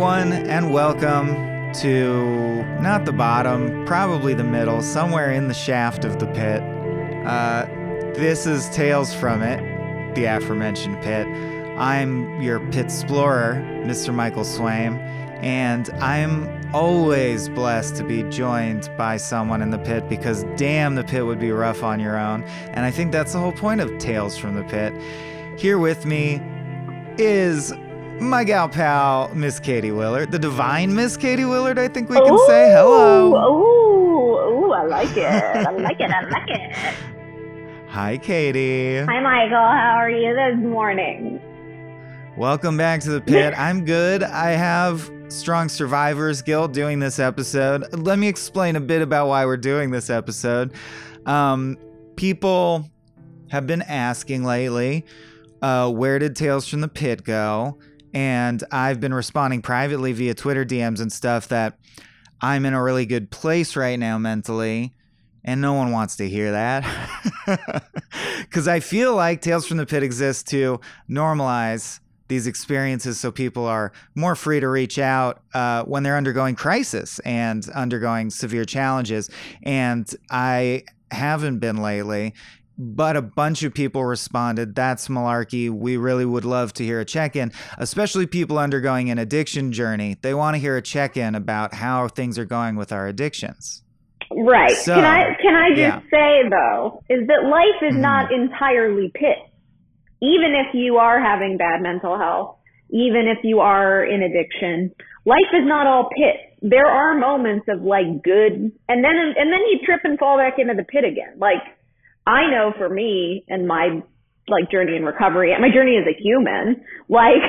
Everyone, and welcome to not the bottom, probably the middle, somewhere in the shaft of the pit. Uh, this is Tales from It, the aforementioned pit. I'm your pit explorer, Mr. Michael Swaim, and I'm always blessed to be joined by someone in the pit because damn, the pit would be rough on your own. And I think that's the whole point of Tales from the Pit. Here with me is my gal pal, Miss Katie Willard, the divine Miss Katie Willard, I think we can say. Hello. Ooh, ooh, I like it. I like it. I like it. Hi, Katie. Hi, Michael. How are you this morning? Welcome back to the pit. I'm good. I have strong survivors guilt doing this episode. Let me explain a bit about why we're doing this episode. Um, people have been asking lately, uh, where did Tales from the Pit go? And I've been responding privately via Twitter DMs and stuff that I'm in a really good place right now mentally. And no one wants to hear that. Because I feel like Tales from the Pit exists to normalize these experiences so people are more free to reach out uh, when they're undergoing crisis and undergoing severe challenges. And I haven't been lately. But a bunch of people responded, that's malarkey. We really would love to hear a check in, especially people undergoing an addiction journey. They want to hear a check in about how things are going with our addictions. Right. So, can I can I just yeah. say though, is that life is Mhm. not entirely pit. Even if you are having bad mental health, even if you are in addiction, life is not all pit. There are moments of like good, and then and then you trip and fall back into the pit again. Like I know for me and my like journey in recovery, and my journey as a human, like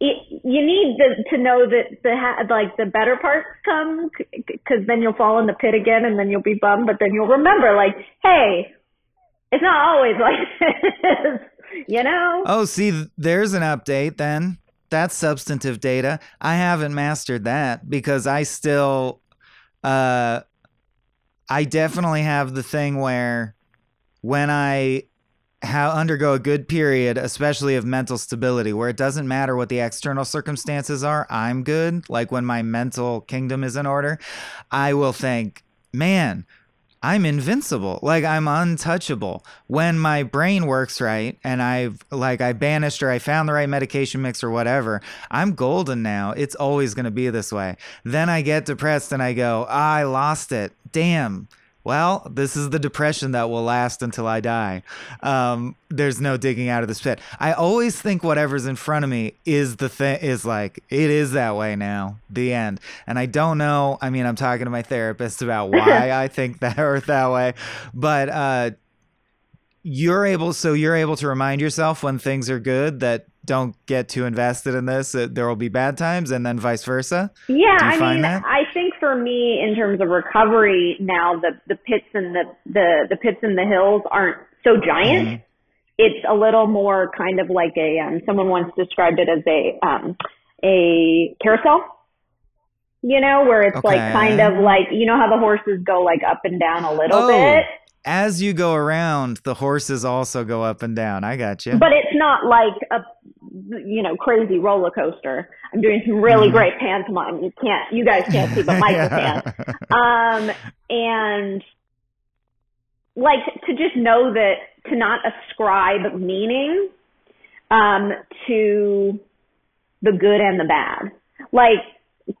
it, you need the, to know that the like the better parts come because then you'll fall in the pit again, and then you'll be bummed, but then you'll remember like, hey, it's not always like this, you know? Oh, see, there's an update then. That's substantive data. I haven't mastered that because I still, uh, I definitely have the thing where when I how undergo a good period, especially of mental stability, where it doesn't matter what the external circumstances are, I'm good. Like when my mental kingdom is in order, I will think, man, I'm invincible. Like I'm untouchable. When my brain works right and I've like I banished or I found the right medication mix or whatever, I'm golden now. It's always going to be this way. Then I get depressed and I go, ah, I lost it. Damn. Well, this is the depression that will last until I die. Um, there's no digging out of this pit. I always think whatever's in front of me is the thing. Is like it is that way now. The end. And I don't know. I mean, I'm talking to my therapist about why I think that or that way, but uh, you're able. So you're able to remind yourself when things are good that don't get too invested in this. There will be bad times, and then vice versa. Yeah, I mean, that? I think for me, in terms of recovery, now the the pits and the the the pits and the hills aren't so giant. Mhm. It's a little more kind of like a. Um, someone once described it as a um, a carousel. You know, where it's like kind of like you know how the horses go like up and down a little Oh, bit, As you go around, the horses also go up and down. I got you. but it's not like a you know crazy roller coaster. I'm doing some really Mhm. great pantomime. You can't, you guys can't see, but Michael can. um, and like to just know that to not ascribe meaning um, to the good and the bad, like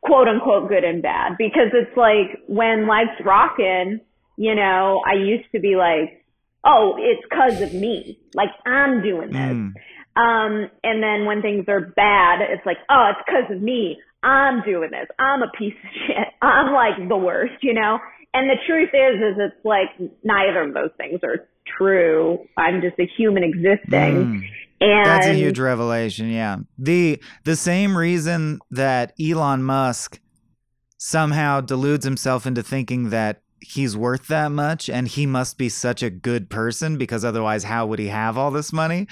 quote unquote good and bad, because it's like when life's rocking, you know, I used to be like, oh, it's cause of me, like I'm doing this. Mm. Um, and then when things are bad, it's like, oh, it's because of me. I'm doing this. I'm a piece of shit. I'm like the worst, you know? And the truth is, is it's like neither of those things are true. I'm just a human existing. Mm. And That's a huge revelation, yeah. The the same reason that Elon Musk somehow deludes himself into thinking that he's worth that much and he must be such a good person because otherwise how would he have all this money?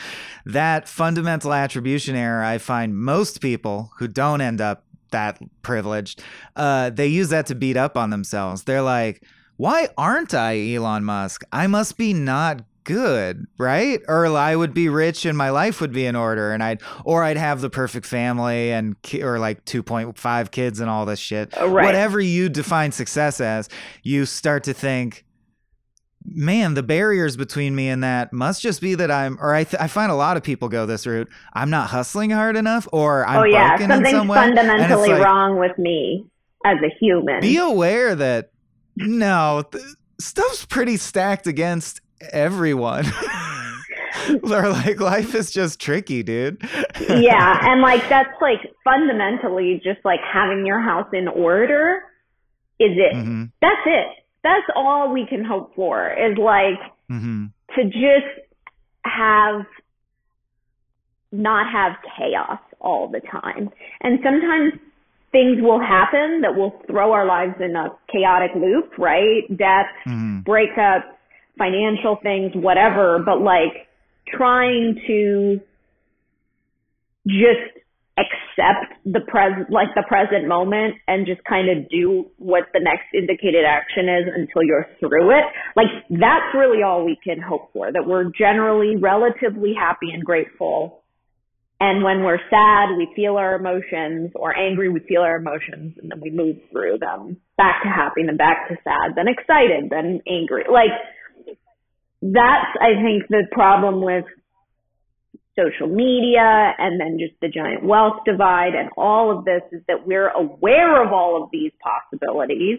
That fundamental attribution error I find most people who don't end up that privileged, uh, they use that to beat up on themselves. They're like, why aren't I Elon Musk? I must be not good, right? Or I would be rich and my life would be in order and I'd or I'd have the perfect family and ki- or like 2.5 kids and all this shit. Uh, right. Whatever you define success as, you start to think man, the barriers between me and that must just be that I'm, or I, th- I find a lot of people go this route. I'm not hustling hard enough, or I'm oh yeah, broken in some way. Fundamentally like, wrong with me as a human. Be aware that no, th- stuff's pretty stacked against everyone. or like life is just tricky, dude. yeah, and like that's like fundamentally just like having your house in order is it. hmm That's it. That's all we can hope for is like hmm to just have not have chaos all the time. And sometimes things will happen that will throw our lives in a chaotic loop, right? Death, hmm breakups, financial things, whatever, but like trying to just accept the present, like the present moment and just kind of do what the next indicated action is until you're through it. Like that's really all we can hope for, that we're generally relatively happy and grateful. And when we're sad, we feel our emotions or angry, we feel our emotions and then we move through them back to happy, then back to sad, then excited, then angry. Like that's, I think, the problem with social media and then just the giant wealth divide and all of this is that we're aware of all of these possibilities,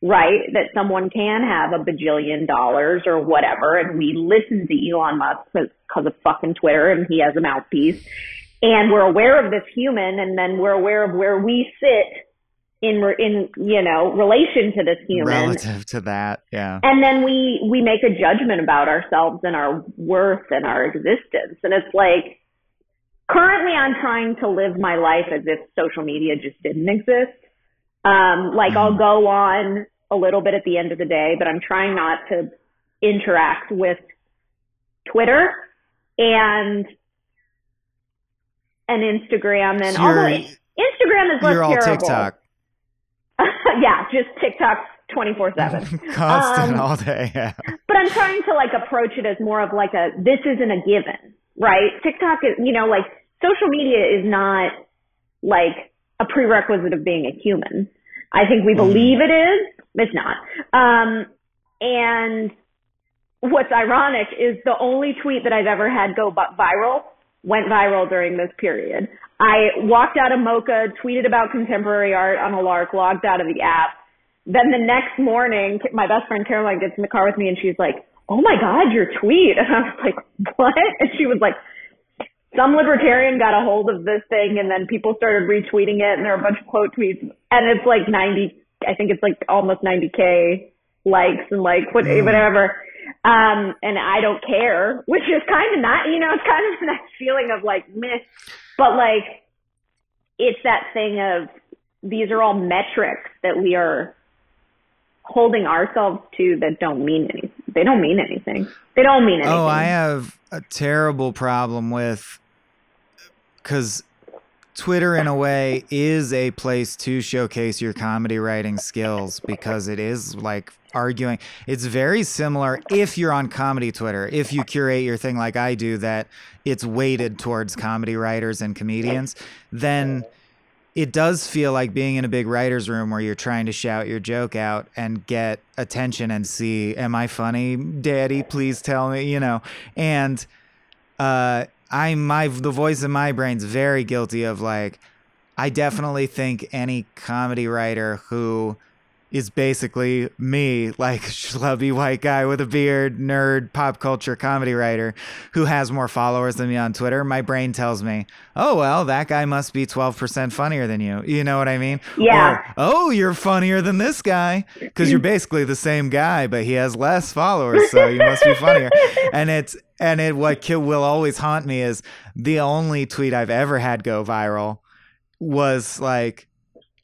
right? That someone can have a bajillion dollars or whatever and we listen to Elon Musk because of fucking Twitter and he has a mouthpiece and we're aware of this human and then we're aware of where we sit in, in, you know, relation to this human. Relative to that, yeah. and then we we make a judgment about ourselves and our worth and our existence. And it's like currently i'm trying to live my life as if social media just didn't exist. Um like i'll go on a little bit at the end of the day but i'm trying not to interact with twitter and and instagram and So although you're- instagram is less You're all terrible TikTok, just tiktok 24 7 constant Um, all day. Yeah. but I'm trying to like approach it as more of like a this isn't a given, right? TikTok is, you know, like social media is not like a prerequisite of being a human. I think we believe it is. It's not. Um, and what's ironic is the only tweet that I've ever had go viral went viral during this period. I walked out of MOCA, tweeted about contemporary art on a lark, logged out of the app. Then the next morning, my best friend Caroline gets in the car with me and she's like, "Oh my God, your tweet!" And I was like, "What?" And she was like, "Some libertarian got a hold of this thing, and then people started retweeting it, and there are a bunch of quote tweets, and it's like 90. I think it's like almost 90k likes and like what, Mm. whatever." Um, and I don't care, which is kind of not, you know, it's kind of that feeling of like meh, but like it's that thing of these are all metrics that we are holding ourselves to that don't mean anything. They don't mean anything. They don't mean anything. Oh, I have a terrible problem with because Twitter, in a way, is a place to showcase your comedy writing skills because it is like arguing. It's very similar if you're on comedy Twitter, if you curate your thing like I do, that it's weighted towards comedy writers and comedians, then it does feel like being in a big writer's room where you're trying to shout your joke out and get attention and see, am I funny? Daddy, please tell me, you know. And uh I my the voice in my brain's very guilty of like I definitely think any comedy writer who is basically me, like schlubby white guy with a beard, nerd, pop culture comedy writer who has more followers than me on Twitter. My brain tells me, oh, well, that guy must be 12% funnier than you. You know what I mean? Yeah. Or, oh, you're funnier than this guy because you're basically the same guy, but he has less followers, so you must be funnier. And it's, and it, what ki- will always haunt me is the only tweet I've ever had go viral was like,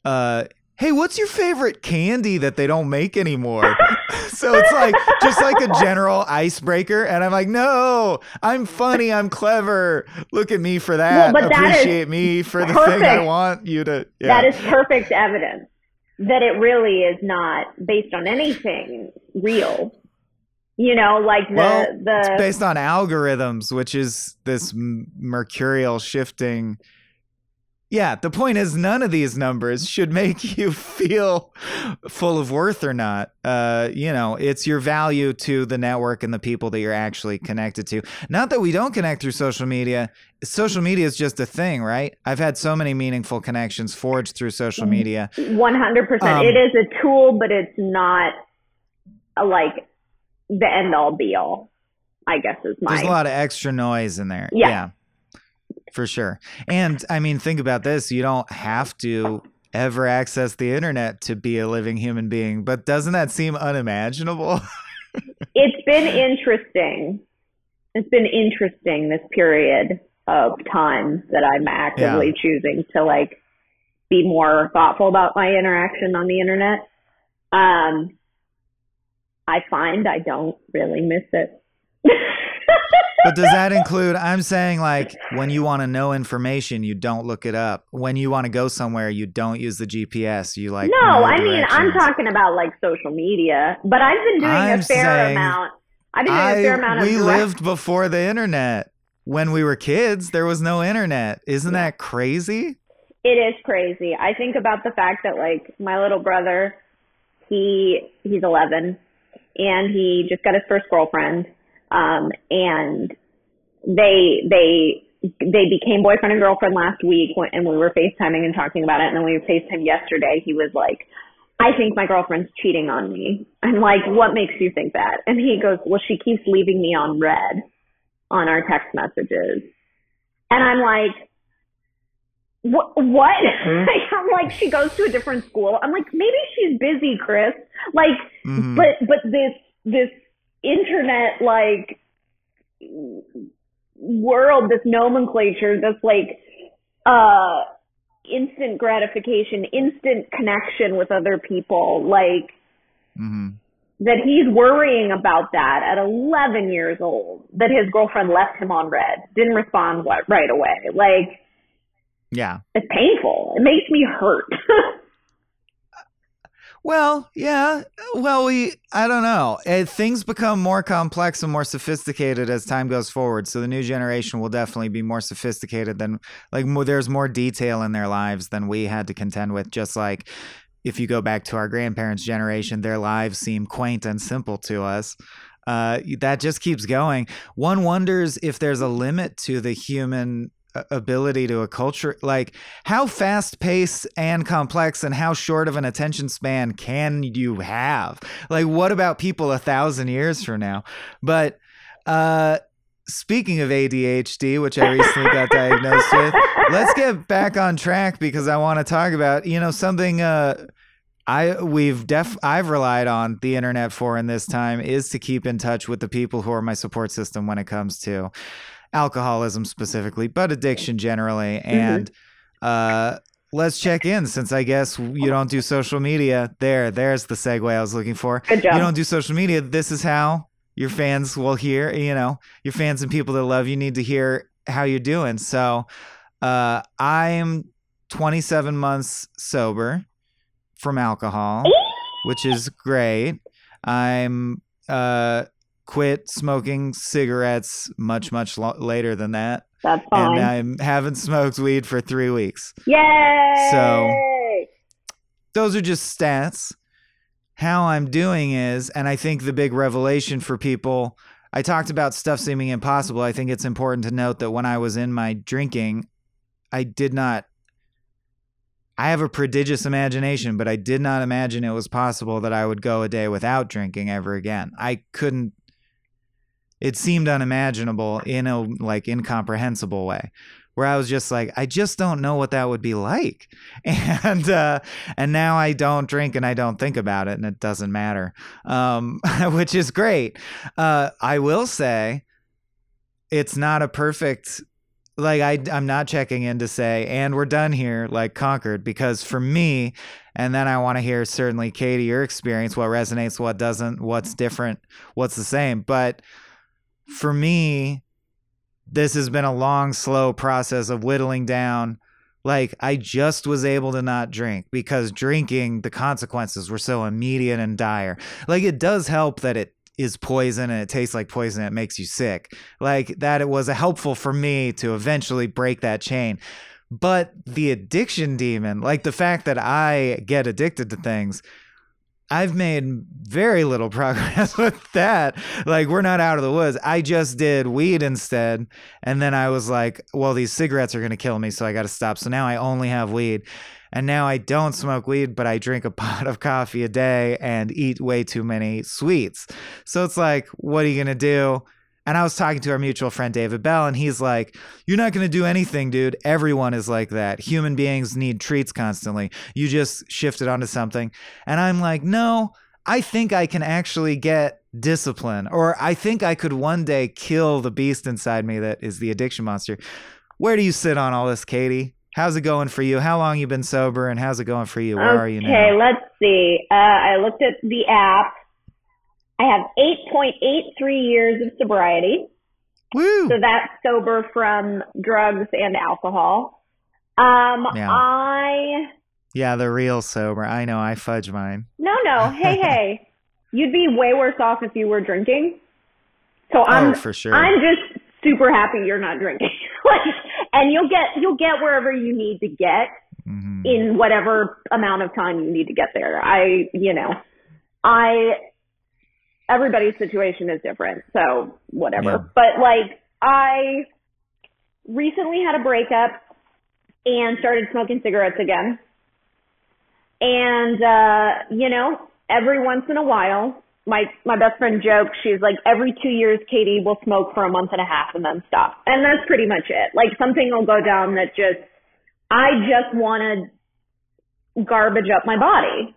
uh, hey, what's your favorite candy that they don't make anymore? so it's like just like a general icebreaker. And I'm like, no, I'm funny, I'm clever. Look at me for that. Well, but that Appreciate me for the thing I want you to. Yeah. That is perfect evidence that it really is not based on anything real. You know, like the well, the it's based on algorithms, which is this mercurial shifting. Yeah, the point is, none of these numbers should make you feel full of worth or not. Uh, you know, it's your value to the network and the people that you're actually connected to. Not that we don't connect through social media. Social media is just a thing, right? I've had so many meaningful connections forged through social media. one hundred percent. Um, It is a tool, but it's not uh, like the end all be all. I guess is my There's a lot of extra noise in there. Yeah. Yeah. For sure. And I mean, think about this. You don't have to ever access the internet to be a living human being, but doesn't that seem unimaginable? it's been interesting. It's been interesting this period of time that I'm actively choosing to like be more thoughtful about my interaction on the internet. Um, I find I don't really miss it. but does that include I'm saying like when you want to know information, you don't look it up. When you want to go somewhere, you don't use the GPS. You like no, I mean I'm talking about like social media, but I've been doing I'm a fair saying amount. I've been doing a fair amount of we direct- lived before the internet. When we were kids, there was no internet. Isn't that crazy? It is crazy. I think about the fact that like my little brother, he he's 11, and he just got his first girlfriend, um, and they they they became boyfriend and girlfriend last week, when, and we were FaceTiming and talking about it. And then we FaceTimed yesterday. He was like, "I think my girlfriend's cheating on me." I'm like, "What makes you think that?" And he goes, "Well, she keeps leaving me on read on our text messages," and I'm like. What? What? I'm like, she goes to a different school. I'm like, maybe she's busy, Chris. Like, Mhm. but but this this internet like world, this nomenclature, this like uh instant gratification, instant connection with other people, like Mhm. that he's worrying about that at 11 years old. That his girlfriend left him on read, didn't respond what right away. Like Yeah. it's painful. It makes me hurt. Well, yeah. Well, we, I don't know. Eh, things become more complex and more sophisticated as time goes forward. So the new generation will definitely be more sophisticated than, like, more, there's more detail in their lives than we had to contend with. Just like if you go back to our grandparents' generation, their lives seem quaint and simple to us. Uh, that just keeps going. One wonders if there's a limit to the human ability to a culture like how fast paced and complex and how short of an attention span can you have? Like what about people a thousand years from now? But uh speaking of adhd which i recently got diagnosed with let's get back on track because i want to talk about you know something uh I we've def I've relied on the internet for in this time is to keep in touch with the people who are my support system when it comes to alcoholism specifically, but addiction generally. Mm-hmm. And uh, let's check in since I guess you don't do social media. There, there's the segue I was looking for. Good job. You don't do social media. This is how your fans will hear. You know, your fans and people that love you need to hear how you're doing. So, uh, I'm 27 months sober from alcohol, which is great. I'm uh quit smoking cigarettes much much lo- later than that That's fine. and I haven't smoked weed for 3 weeks. Yay! So- Those are just stats. How I'm doing is and I think the big revelation for people I talked about stuff seeming impossible. I think it's important to note that when I was in my drinking, I did not I have a prodigious imagination, but I did not imagine it was possible that I would go a day without drinking ever again. I couldn't it seemed unimaginable in a like incomprehensible way where I was just like, I just don't know what that would be like. And uh and now I don't drink and I don't think about it and it doesn't matter. Um which is great. Uh I will say it's not a perfect like I I'm not checking in to say and we're done here like conquered because for me and then I want to hear certainly Katie your experience what resonates what doesn't what's different what's the same but for me this has been a long slow process of whittling down like I just was able to not drink because drinking the consequences were so immediate and dire like it does help that it is poison and it tastes like poison and it makes you sick. Like that it was helpful for me to eventually break that chain. But the addiction demon, like the fact that I get addicted to things, I've made very little progress with that. Like, we're not out of the woods. I just did weed instead. And then I was like, well, these cigarettes are going to kill me. So I got to stop. So now I only have weed. And now I don't smoke weed, but I drink a pot of coffee a day and eat way too many sweets. So it's like, what are you going to do? And I was talking to our mutual friend David Bell, and he's like, You're not going to do anything, dude. Everyone is like that. Human beings need treats constantly. You just shift it onto something. And I'm like, No, I think I can actually get discipline, or I think I could one day kill the beast inside me that is the addiction monster. Where do you sit on all this, Katie? How's it going for you? How long you been sober, and how's it going for you? Where okay, are you now? Okay, let's see. Uh, I looked at the app I have 8.83 years of sobriety. Woo! So that's sober from drugs and alcohol. Um, yeah. I. Yeah, the real sober. I know. I fudge mine. No, no. Hey, hey. You'd be way worse off if you were drinking. So I'm. Oh, for sure. I'm just super happy you're not drinking. like, and you'll get you'll get wherever you need to get mm-hmm. in whatever amount of time you need to get there. I, you know, I everybody's situation is different, so whatever. Yeah. But like I recently had a breakup and started smoking cigarettes again. And uh, you know, every once in a while, my my best friend jokes, she's like, every two years Katie will smoke for a month and a half and then stop. And that's pretty much it. Like something will go down that just I just wanna garbage up my body.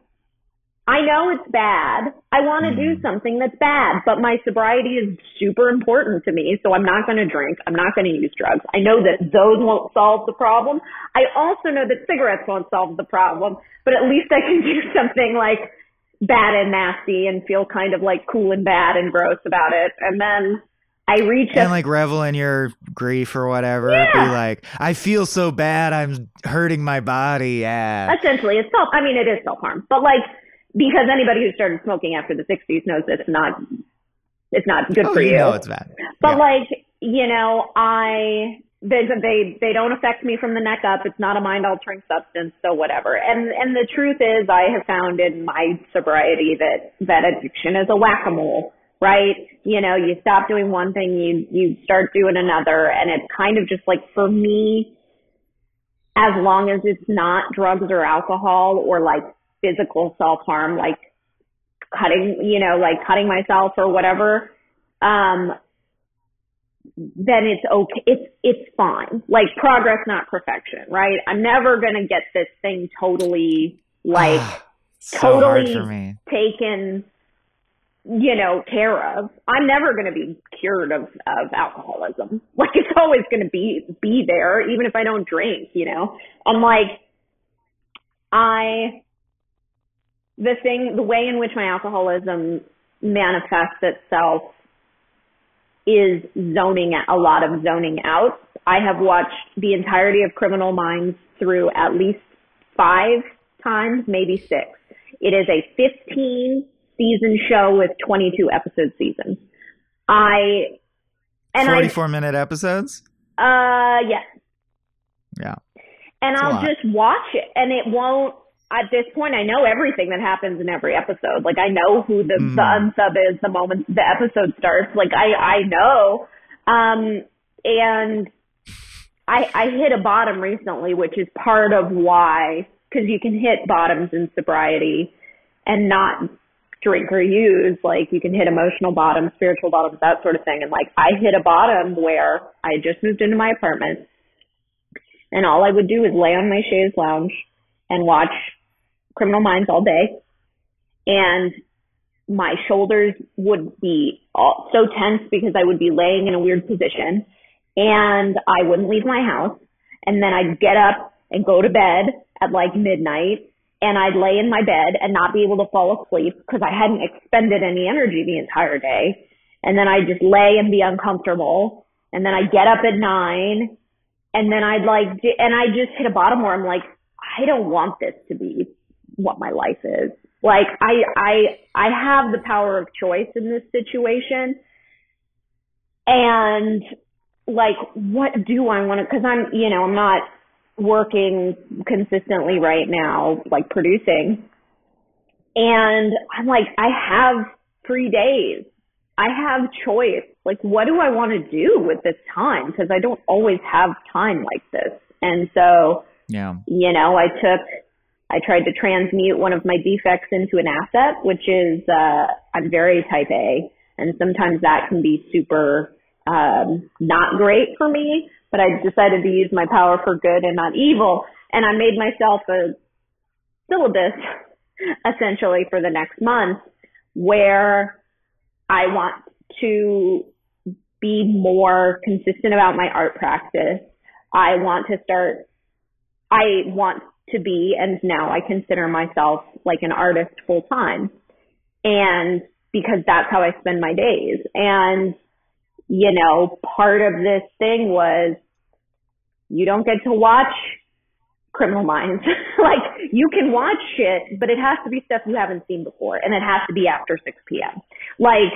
I know it's bad. I want to do mm. something that's bad, but my sobriety is super important to me. So I'm not going to drink. I'm not going to use drugs. I know that those won't solve the problem. I also know that cigarettes won't solve the problem, but at least I can do something like bad and nasty and feel kind of like cool and bad and gross about it. And then I reach and like revel in your grief or whatever. Yeah. Be like, I feel so bad. I'm hurting my body. Yeah. Essentially, it's self. I mean, it is self harm, but like because anybody who started smoking after the 60s knows it's not it's not good oh, for you. You know it's bad. But yeah. like, you know, I they they they don't affect me from the neck up. It's not a mind altering substance, so whatever. And and the truth is, I have found in my sobriety that that addiction is a whack a mole. Right? You know, you stop doing one thing, you you start doing another, and it's kind of just like for me, as long as it's not drugs or alcohol or like physical self harm, like cutting, you know, like cutting myself or whatever, um, then it's okay. It's, it's fine. Like progress, not perfection, right? I'm never going to get this thing totally like so totally taken, you know, care of. I'm never going to be cured of, of alcoholism. Like it's always going to be, be there, even if I don't drink, you know, I'm like, I, the thing, the way in which my alcoholism manifests itself is zoning, a lot of zoning out. I have watched the entirety of Criminal Minds through at least five times, maybe six. It is a 15 season show with 22 episode seasons. I, and 44 I, minute episodes? Uh, yes. Yeah. And I'll just watch it and it won't, at this point, I know everything that happens in every episode. Like I know who the, mm. the unsub is the moment the episode starts. Like I, I know. Um, and I, I hit a bottom recently, which is part of why, cause you can hit bottoms in sobriety and not drink or use. Like you can hit emotional bottoms, spiritual bottoms, that sort of thing. And like I hit a bottom where I just moved into my apartment and all I would do is lay on my chaise lounge and watch Criminal Minds all day. And my shoulders would be all, so tense because I would be laying in a weird position and I wouldn't leave my house. And then I'd get up and go to bed at like midnight and I'd lay in my bed and not be able to fall asleep because I hadn't expended any energy the entire day. And then I'd just lay and be uncomfortable. And then I'd get up at nine and then I'd like, and I just hit a bottom where I'm like, I don't want this to be what my life is. Like I I I have the power of choice in this situation. And like what do I want to cuz I'm, you know, I'm not working consistently right now like producing. And I'm like I have 3 days. I have choice. Like what do I want to do with this time because I don't always have time like this. And so yeah. You know, I took I tried to transmute one of my defects into an asset, which is uh, I'm very type A, and sometimes that can be super um, not great for me. But I decided to use my power for good and not evil, and I made myself a syllabus essentially for the next month where I want to be more consistent about my art practice. I want to start I want to be, and now I consider myself like an artist full time. And because that's how I spend my days. And, you know, part of this thing was you don't get to watch criminal minds. like you can watch shit, but it has to be stuff you haven't seen before and it has to be after 6 p.m. Like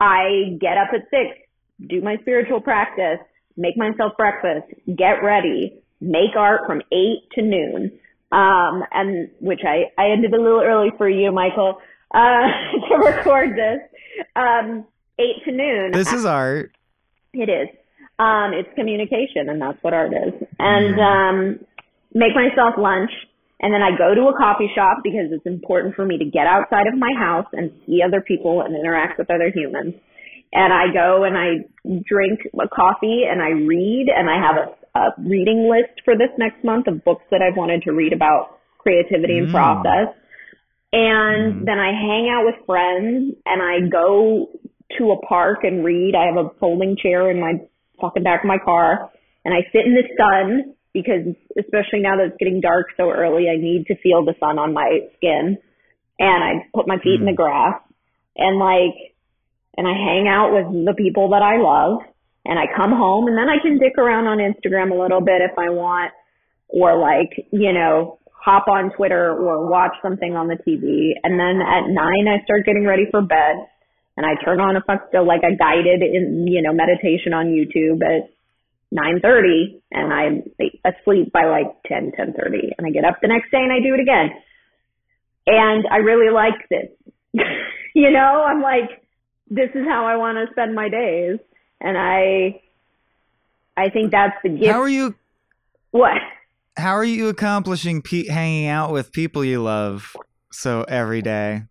I get up at 6, do my spiritual practice, make myself breakfast, get ready, make art from eight to noon. Um, and which I, I ended a little early for you, Michael, uh, to record this. Um, eight to noon. This is art. It is. Um, it's communication and that's what art is. And, um, make myself lunch and then I go to a coffee shop because it's important for me to get outside of my house and see other people and interact with other humans. And I go and I drink a coffee and I read and I have a a reading list for this next month of books that I've wanted to read about creativity and mm. process. And mm. then I hang out with friends and I go to a park and read. I have a folding chair in my fucking back of my car and I sit in the sun because especially now that it's getting dark so early, I need to feel the sun on my skin. And I put my feet mm. in the mm. grass and like, and I hang out with the people that I love and I come home and then I can dick around on Instagram a little bit if I want or like, you know, hop on Twitter or watch something on the TV. And then at nine, I start getting ready for bed and I turn on a still like a guided in, you know, meditation on YouTube at 9.30 and I'm asleep by like 10, 10.30 and I get up the next day and I do it again. And I really like this. you know, I'm like, this is how I want to spend my days and I I think that's the gift. How are you? What? How are you accomplishing pe- hanging out with people you love so every day?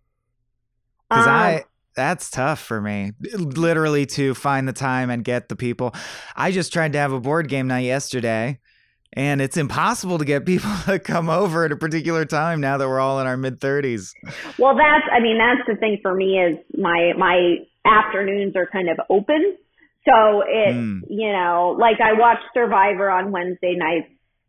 Because um, I that's tough for me, literally to find the time and get the people. I just tried to have a board game night yesterday, and it's impossible to get people to come over at a particular time now that we're all in our mid thirties. Well, that's I mean that's the thing for me is my my afternoons are kind of open so it, mm. you know, like I watched Survivor on Wednesday nights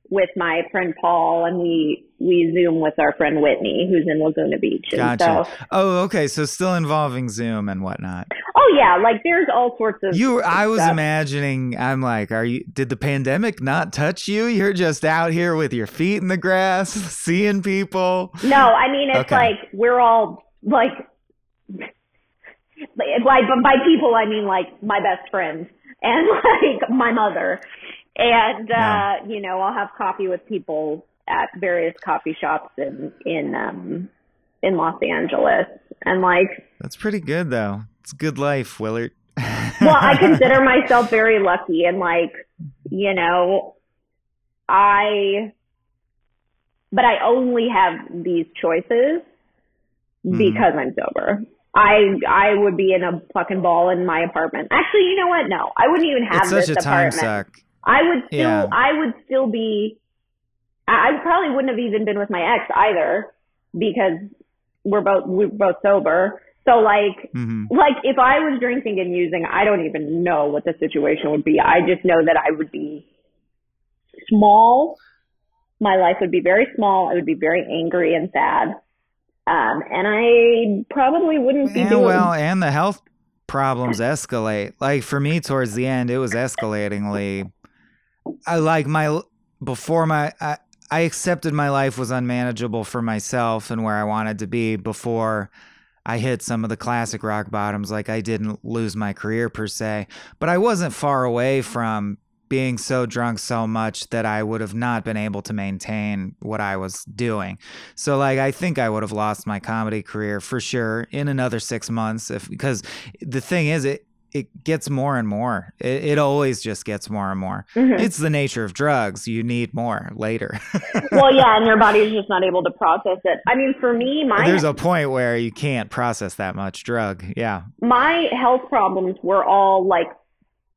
with my friend Paul and we, we Zoom with our friend Whitney who's in Laguna Beach. And gotcha. So, oh, okay. So still involving Zoom and whatnot. Oh yeah. Like there's all sorts of. You, I was stuff. imagining, I'm like, are you, did the pandemic not touch you? You're just out here with your feet in the grass, seeing people. No, I mean, it's okay. like, we're all like, by by people I mean like my best friend and like my mother, and uh, you know I'll have coffee with people at various coffee shops in in um in Los Angeles, and like that's pretty good though. It's a good life, Willard. well, I consider myself very lucky, and like you know, I but I only have these choices mm-hmm. because mm. I'm sober. I I would be in a fucking ball in my apartment. Actually, you know what? No, I wouldn't even have it's this such a apartment. Time suck. I would still yeah. I would still be I probably wouldn't have even been with my ex either because we're both we're both sober. So like mm-hmm. like if I was drinking and using, I don't even know what the situation would be. I just know that I would be small. My life would be very small. I would be very angry and sad. Um, and I probably wouldn't be and, doing well, and the health problems escalate. Like for me, towards the end, it was escalatingly. I like my before my I, I accepted my life was unmanageable for myself and where I wanted to be before I hit some of the classic rock bottoms. Like I didn't lose my career per se, but I wasn't far away from being so drunk so much that I would have not been able to maintain what I was doing. So like I think I would have lost my comedy career for sure in another 6 months if because the thing is it it gets more and more. It, it always just gets more and more. Mhm. It's the nature of drugs. You need more later. well, yeah, and your body's just not able to process it. I mean, for me, my There's a point where you can't process that much drug. Yeah. my health problems were all like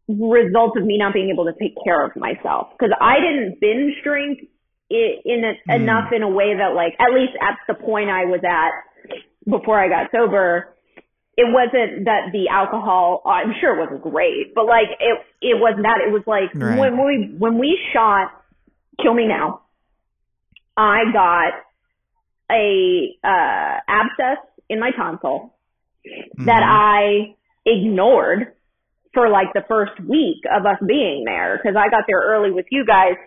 results of me not being able to take care of myself because I didn't binge drink i in a, Hmm. enough in a way that like at least at the point I was at before I got sober it wasn't that the alcohol I'm sure it wasn't great but like it it wasn't that it was like Right. when we when we shot Kill Me Now I got a uh abscess in my tonsil that Mhm. I ignored for like the first week of us being there because I got there early with you guys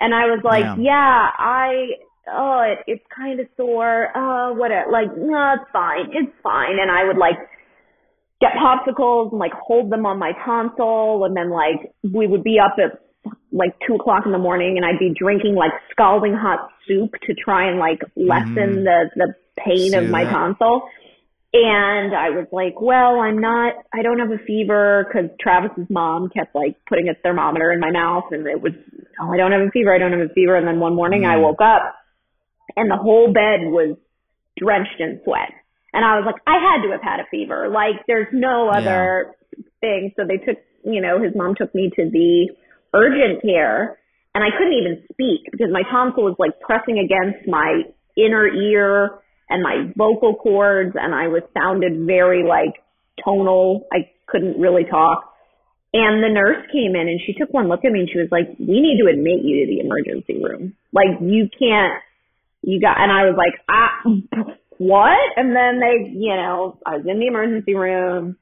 and I was like, Yeah. yeah, I, oh, it, it's kind of sore. Uh, what, it, like, no, it's fine. It's fine. And I would like get popsicles and like hold them on my tonsil and then like we would be up at like two o'clock in the morning and I'd be drinking like scalding hot soup to try and like lessen Mhm. the, the pain of my it. tonsil. And I was like, well, I'm not, I don't have a fever because Travis's mom kept like putting a thermometer in my mouth and it was, oh, I don't have a fever. I don't have a fever. And then one morning I Mm. woke up and the whole bed was drenched in sweat. And I was like, I had to have had a fever. Like there's no Yeah. other thing. So they took, you know, his mom took me to the urgent care and I couldn't even speak because my tonsil was like pressing against my inner ear and my vocal cords and I was sounded very like tonal. I couldn't really talk. And the nurse came in and she took one look at me and she was like, we need to admit you to the emergency room. Like you can't, you got, and I was like, ah, what? And then they, you know, I was in the emergency room.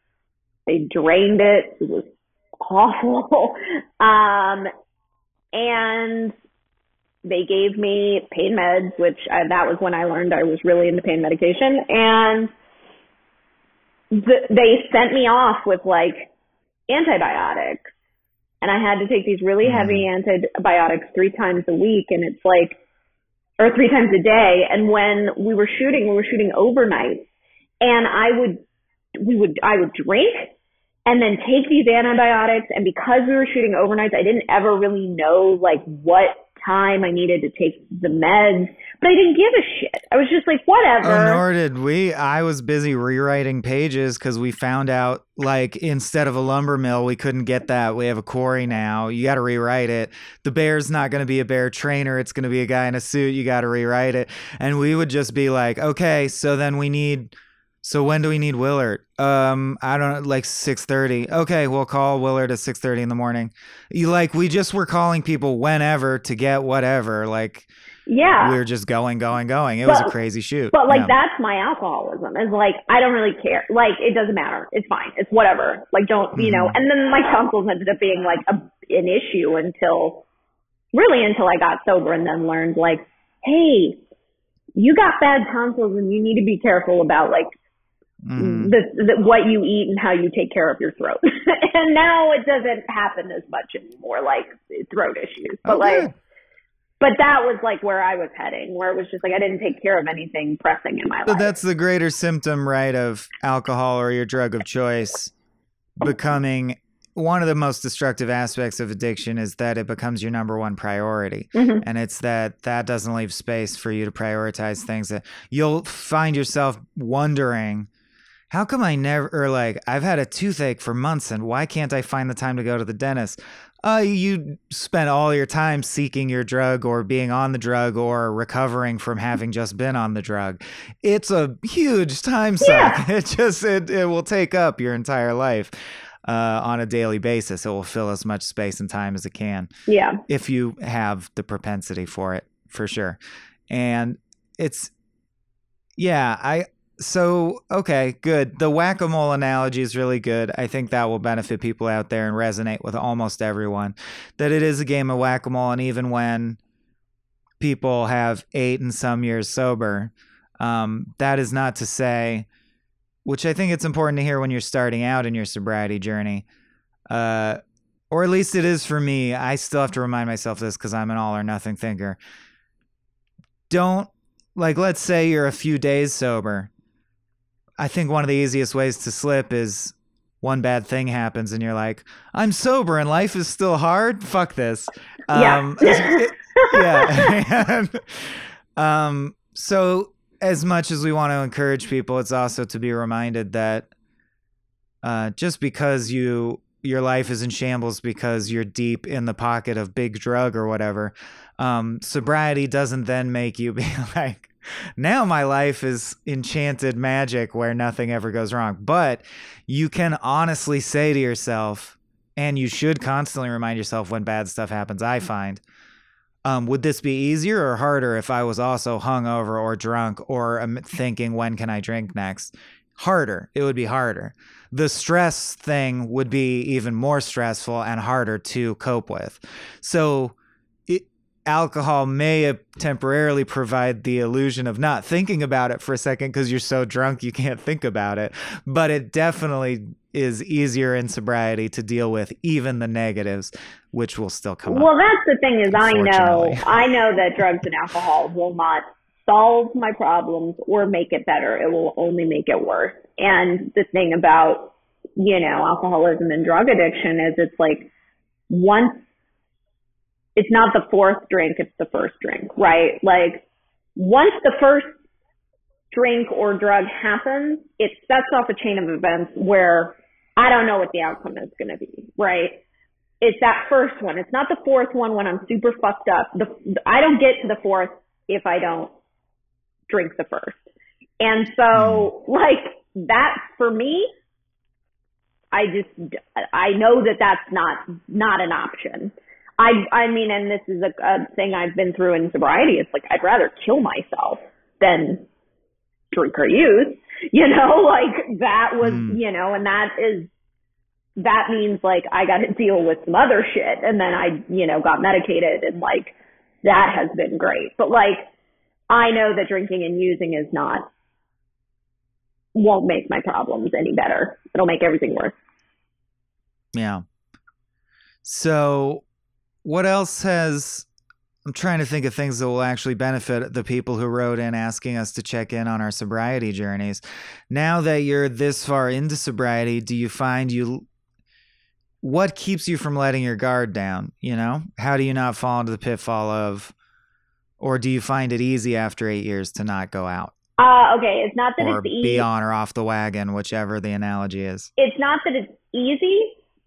They drained it. It was awful. Um, and they gave me pain meds, which I, that was when I learned I was really into pain medication. And th- they sent me off with like antibiotics. And I had to take these really Mhm. heavy antibiotics three times a week. And it's like, or three times a day. And when we were shooting, we were shooting overnight. And I would, we would, I would drink and then take these antibiotics. And because we were shooting overnights, I didn't ever really know like what time I needed to take the meds, but I didn't give a shit. I was just like, whatever. Oh, nor did we. I was busy rewriting pages because we found out, like, instead of a lumber mill, we couldn't get that. We have a quarry now. You got to rewrite it. The bear's not going to be a bear trainer. It's going to be a guy in a suit. You got to rewrite it. And we would just be like, okay, so then we need. So when do we need Willard? Um, I don't know, like six thirty. Okay, we'll call Willard at six thirty in the morning. You like we just were calling people whenever to get whatever. Like yeah. we were just going, going, going. It was a crazy shoot. But like Yeah. that's my alcoholism. Is like I don't really care. Like it doesn't matter. It's fine. It's whatever. Like don't you know? Mhm. And then my tonsils ended up being like a, an issue until really until I got sober and then learned like, hey, you got bad tonsils and you need to be careful about like Mhm. the, the what you eat and how you take care of your throat. and now it doesn't happen as much anymore, like throat issues. But Oh, like, but that was like where I was heading, where it was just like I didn't take care of anything pressing in my But life. that's the greater symptom, right, of alcohol or your drug of choice becoming one of the most destructive aspects of addiction is that it becomes your number one priority. Mhm. And it's that that doesn't leave space for you to prioritize things that you'll find yourself wondering, how come I never, or like, I've had a toothache for months and why can't I find the time to go to the dentist? Uh, you spent all your time seeking your drug or being on the drug or recovering from having just been on the drug. It's a huge time suck. Yeah. It just, it, it will take up your entire life. Uh, on a daily basis, it will fill as much space and time as it can yeah, if you have the propensity for it for sure and it's yeah i so okay good the whack-a-mole analogy is really good i think that will benefit people out there and resonate with almost everyone that it is a game of whack-a-mole and even when people have eight and some years sober. Um, that is not to say, which I think it's important to hear when you're starting out in your sobriety journey. Uh, or at least it is for me. I still have to remind myself this because I'm an all or nothing thinker. Don't, like, let's say you're a few days sober. I think one of the easiest ways to slip is one bad thing happens and you're like, I'm sober and life is still hard. Fuck this. Yeah. it- yeah. um, so as much as we want to encourage people, it's also to be reminded that uh, just because you your life is in shambles because you're deep in the pocket of big drug or whatever, um, sobriety doesn't then make you be like, now my life is enchanted magic where nothing ever goes wrong. But you can honestly say to yourself, and you should constantly remind yourself when bad stuff happens, I find. Um, would this be easier or harder if I was also hungover or drunk or um, thinking, when can I drink next? Harder. It would be harder. The stress thing would be even more stressful and harder to cope with. So, alcohol may temporarily provide the illusion of not thinking about it for a second because you're so drunk you can't think about it. But it definitely is easier in sobriety to deal with even the negatives, which will still come Well, up. that's the thing is I know I know that drugs and alcohol will not solve my problems or make it better. It will only make it worse. And the thing about, you know, alcoholism and drug addiction is it's like once it's not the fourth drink, it's the first drink, right? Like once the first drink or drug happens, it sets off a chain of events where I don't know what the outcome is going to be, right? It's that first one. It's not the fourth one when I'm super fucked up. The, I don't get to the fourth if I don't drink the first. And so, mm-hmm. like, that for me, I just, I know that that's not, not an option. I, I mean, and this is a, a thing I've been through in sobriety. It's like, I'd rather kill myself than drink or use, you know, like that was, Mm. you know, and that is, that means like I got to deal with some other shit and then I, you know, got medicated and like that has been great. But like I know that drinking and using is not won't make my problems any better. It'll make everything worse. Yeah. So, what else has? I'm trying to think of things that will actually benefit the people who wrote in asking us to check in on our sobriety journeys. Now that you're this far into sobriety, do you find you what keeps you from letting your guard down, you know? How do you not fall into the pitfall of or do you find it easy after 8 years to not go out Uh okay, it's not that or it's easy. be on or off the wagon, whichever the analogy is? it's not that it's easy,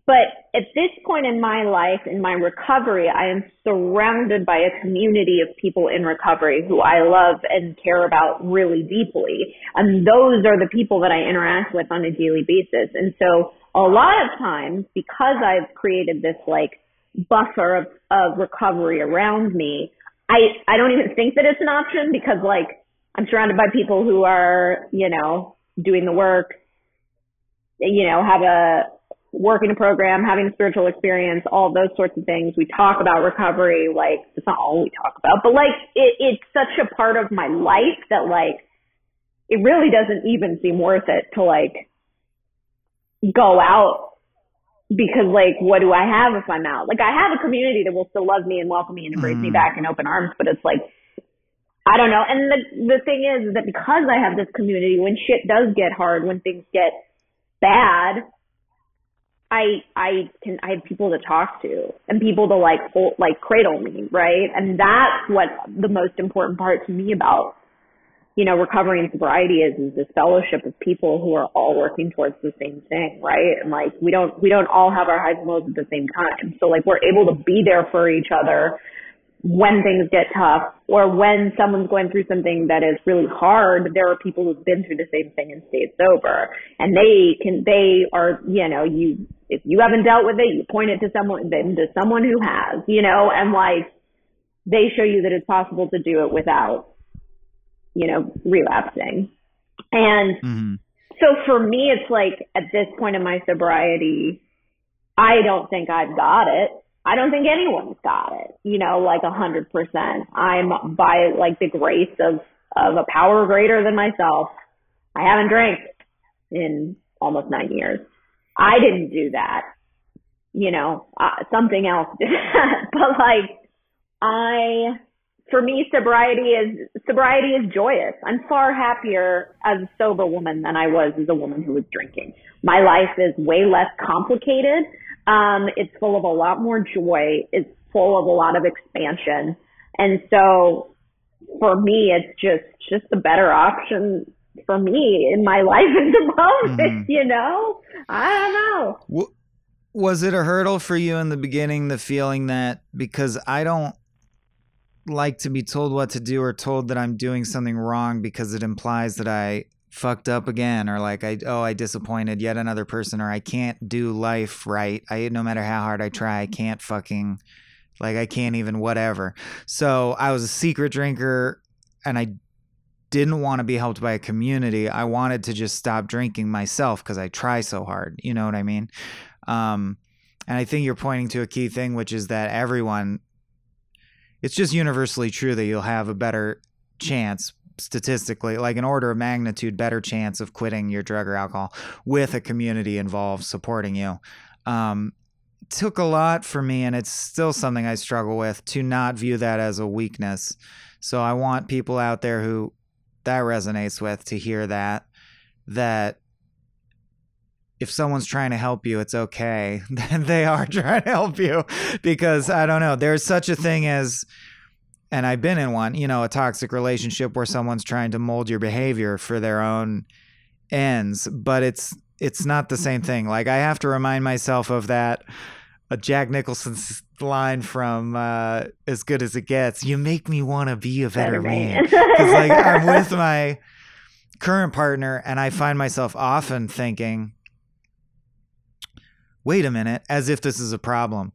but at this point in my life, in my recovery, I am surrounded by a community of people in recovery who I love and care about really deeply. And those are the people that I interact with on a daily basis. And so a lot of times, because I've created this like buffer of, of recovery around me, I, I don't even think that it's an option because like I'm surrounded by people who are, you know, doing the work, you know, have a work in a program, having a spiritual experience, all those sorts of things. We talk about recovery, like it's not all we talk about, but like it, it's such a part of my life that like it really doesn't even seem worth it to like go out because like what do I have if I'm out? Like I have a community that will still love me and welcome me and embrace me Mm. back in open arms, but it's like I don't know. And the the thing is that because I have this community, when shit does get hard, when things get bad, I I can I have people to talk to and people to like hold, like cradle me, right? And that's what the most important part to me about you know recovery and sobriety is is this fellowship of people who are all working towards the same thing, right? And like we don't we don't all have our highs and lows at the same time, so like we're able to be there for each other when things get tough or when someone's going through something that is really hard, there are people who've been through the same thing and stayed sober. And they can, they are, you know, you, if you haven't dealt with it, you point it to someone, then to someone who has, you know, and like, they show you that it's possible to do it without, you know, relapsing. And hmm so for me, it's like at this point in my sobriety, I don't think I've got it. I don't think anyone's got it, you know, like a hundred percent. I'm by like the grace of, of a power greater than myself. I haven't drank in almost nine years. I didn't do that. You know, uh, something else did that. but like, I, for me, sobriety is, sobriety is joyous. I'm far happier as a sober woman than I was as a woman who was drinking. My life is way less complicated um, it's full of a lot more joy. It's full of a lot of expansion. And so for me, it's just, just a better option for me in my life at the moment, mm-hmm. you know? I don't know. Was it a hurdle for you in the beginning, the feeling that because I don't like to be told what to do or told that I'm doing something wrong because it implies that I fucked up again or like I oh I disappointed yet another person or I can't do life right. I no matter how hard I try, I can't fucking like I can't even whatever. So I was a secret drinker and I didn't want to be helped by a community. I wanted to just stop drinking myself because I try so hard. You know what I mean? Um, and I think you're pointing to a key thing, which is that everyone, it's just universally true that you'll have a better chance statistically like an order of magnitude better chance of quitting your drug or alcohol with a community involved supporting you um, took a lot for me and it's still something i struggle with to not view that as a weakness so i want people out there who that resonates with to hear that that if someone's trying to help you, it's okay. Then they are trying to help you because I don't know. There's such a thing as and I've been in one, you know, a toxic relationship where someone's trying to mold your behavior for their own ends, but it's it's not the same thing. Like I have to remind myself of that a Jack Nicholson's line from uh, "As Good as It Gets." You make me want to be a better, better man because like I'm with my current partner, and I find myself often thinking, "Wait a minute," as if this is a problem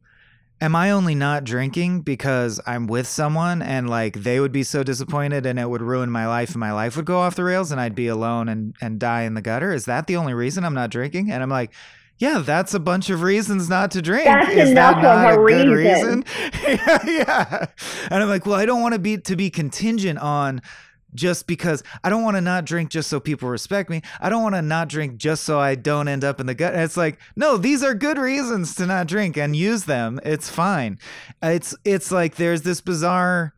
am I only not drinking because I'm with someone and like they would be so disappointed and it would ruin my life and my life would go off the rails and I'd be alone and and die in the gutter? Is that the only reason I'm not drinking? And I'm like, yeah, that's a bunch of reasons not to drink. That's Is enough that of a, a reason. reason? yeah, yeah. And I'm like, well, I don't want to be to be contingent on just because I don't want to not drink just so people respect me. I don't want to not drink just so I don't end up in the gut. it's like, no, these are good reasons to not drink and use them. It's fine. It's it's like there's this bizarre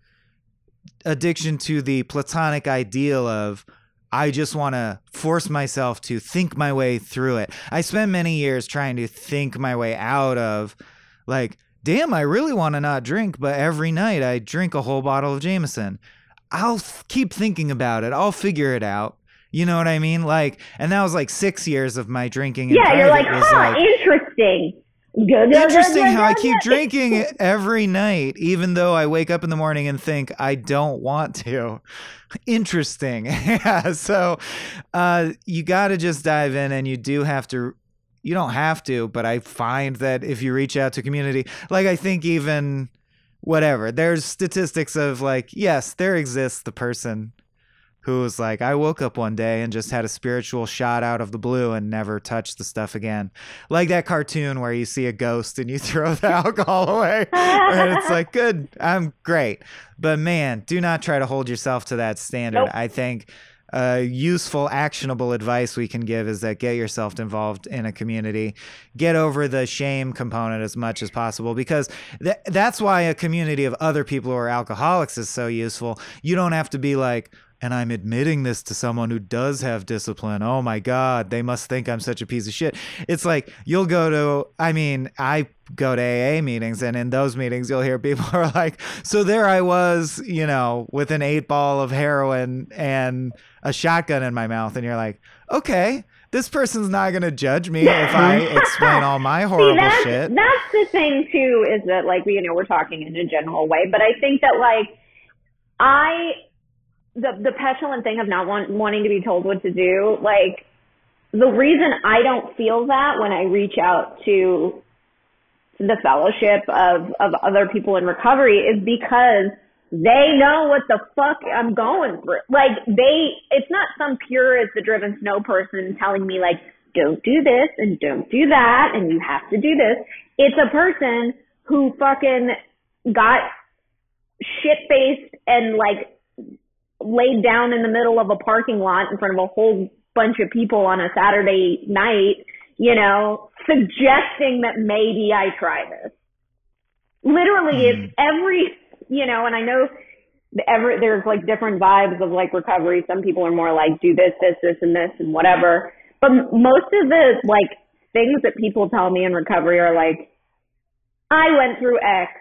addiction to the platonic ideal of I just want to force myself to think my way through it. I spent many years trying to think my way out of like, damn, I really want to not drink, but every night I drink a whole bottle of Jameson I'll keep thinking about it. I'll figure it out. You know what I mean? Like, and that was like six years of my drinking. Yeah, you're like, huh, like, interesting. Good, interesting how I keep drinking every night, even though I wake up in the morning and think I don't want to. Interesting. yeah. So, uh, you got to just dive in, and you do have to. You don't have to, but I find that if you reach out to community, like I think even whatever. There's statistics of like, yes, there exists the person who was like, I woke up one day and just had a spiritual shot out of the blue and never touched the stuff again. Like that cartoon where you see a ghost and you throw the alcohol away. and it's like, good, I'm great. But man, do not try to hold yourself to that standard. Nope. I think uh, useful, actionable advice we can give is that get yourself involved in a community, get over the shame component as much as possible because th- that's why a community of other people who are alcoholics is so useful. You don't have to be like, and I'm admitting this to someone who does have discipline. Oh my God, they must think I'm such a piece of shit. It's like you'll go to, I mean, I go to AA meetings, and in those meetings, you'll hear people are like, So there I was, you know, with an eight ball of heroin and a shotgun in my mouth. And you're like, Okay, this person's not going to judge me if I explain all my horrible See, that's, shit. That's the thing, too, is that, like, you know, we're talking in a general way, but I think that, like, I the the petulant thing of not want, wanting to be told what to do, like the reason I don't feel that when I reach out to the fellowship of of other people in recovery is because they know what the fuck I'm going through. Like they, it's not some pure as the driven snow person telling me like, don't do this and don't do that and you have to do this. It's a person who fucking got shit faced and like laid down in the middle of a parking lot in front of a whole bunch of people on a Saturday night, you know, suggesting that maybe I try this. Literally, mm. it's every, you know, and I know every, there's like different vibes of like recovery. Some people are more like do this, this, this, and this, and whatever. But most of the like things that people tell me in recovery are like, I went through X.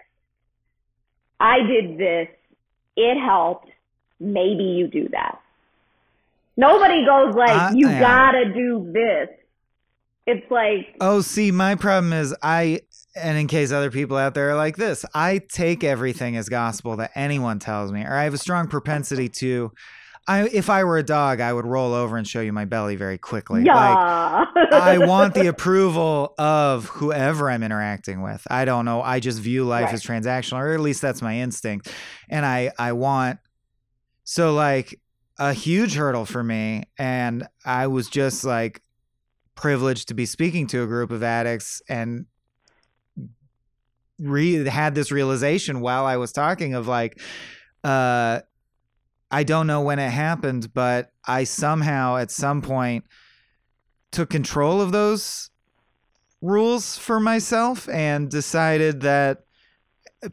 I did this. It helped. Maybe you do that. Nobody goes like, uh, you yeah. gotta do this. It's like. Oh, see, my problem is I, and in case other people out there are like this, I take everything as gospel that anyone tells me, or I have a strong propensity to. I, if I were a dog, I would roll over and show you my belly very quickly. Yeah. Like, I want the approval of whoever I'm interacting with. I don't know. I just view life right. as transactional, or at least that's my instinct. And I, I want, so like a huge hurdle for me. And I was just like privileged to be speaking to a group of addicts and re- had this realization while I was talking of like, uh, I don't know when it happened, but I somehow at some point took control of those rules for myself and decided that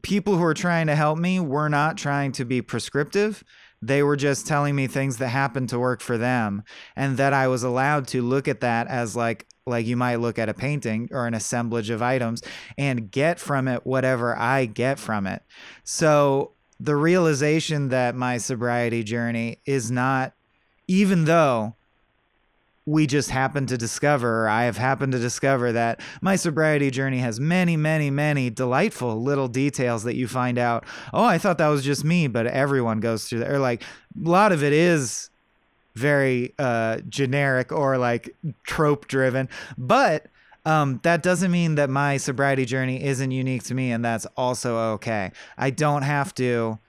people who are trying to help me were not trying to be prescriptive. They were just telling me things that happened to work for them and that I was allowed to look at that as like like you might look at a painting or an assemblage of items and get from it whatever I get from it. So the realization that my sobriety journey is not even though we just happened to discover, or I have happened to discover that my sobriety journey has many, many, many delightful little details that you find out. Oh, I thought that was just me, but everyone goes through that. Or like a lot of it is very uh, generic or like trope driven, but um, that doesn't mean that my sobriety journey isn't unique to me, and that's also okay. I don't have to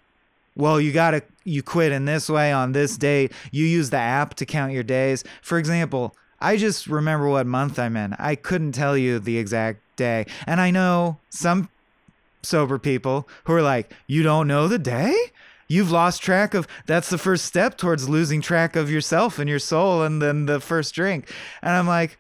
well you got to you quit in this way on this date you use the app to count your days. For example i just remember what month i'm in. I couldn't tell you the exact day. And i know some sober people who are like you don't know the day? You've lost track of that's the first step towards losing track of yourself and your soul and then the first drink. And i'm like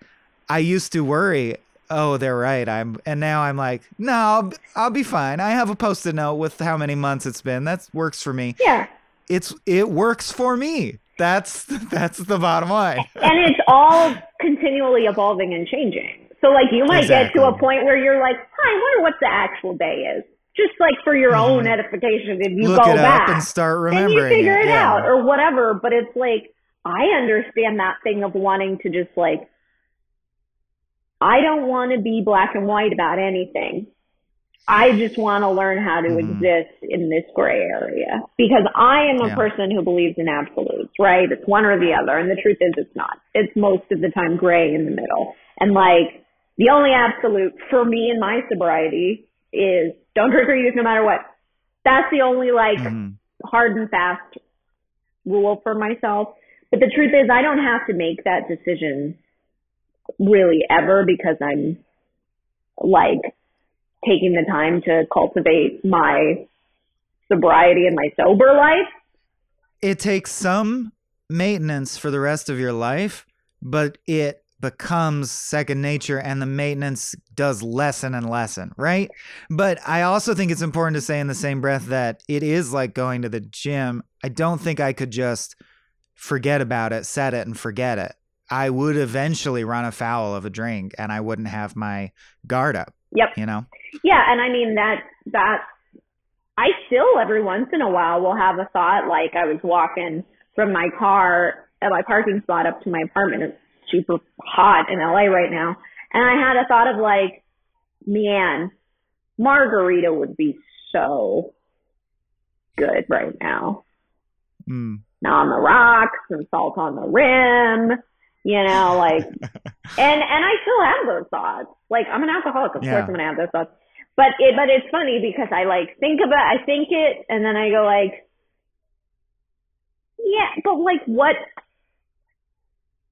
i used to worry oh, they're right. I'm, and now I'm like, no, I'll, I'll be fine. I have a post-it note with how many months it's been. That works for me. Yeah. It's, it works for me. That's, that's the bottom line. and it's all continually evolving and changing. So like you might exactly. get to a point where you're like, I wonder what the actual day is. Just like for your mm-hmm. own edification, if you Look go back and start remembering, and you figure it, it yeah. out or whatever. But it's like I understand that thing of wanting to just like I don't want to be black and white about anything. I just want to learn how to mm-hmm. exist in this gray area because I am a yeah. person who believes in absolutes, right? It's one or the other. And the truth is it's not. It's most of the time gray in the middle. And like the only absolute for me in my sobriety is don't drink or use no matter what. That's the only like mm-hmm. hard and fast rule for myself. But the truth is I don't have to make that decision really ever because I'm like taking the time to cultivate my sobriety and my sober life. It takes some maintenance for the rest of your life, but it becomes second nature and the maintenance does lessen and lessen, right? But I also think it's important to say in the same breath that it is like going to the gym. I don't think I could just forget about it, set it, and forget it. I would eventually run afoul of a drink and I wouldn't have my guard up. Yep. You know? Yeah. And I mean, that, that, I still every once in a while will have a thought like I was walking from my car at my parking spot up to my apartment. It's super hot in LA right now. And I had a thought of like, man, margarita would be so good right now. Mm. Now on the rocks and salt on the rim you know, like, and, and I still have those thoughts. Like, I'm an alcoholic. Of yeah. course I'm going to have those thoughts. But it, but it's funny because I like think about, I think it and then I go like, yeah, but like what,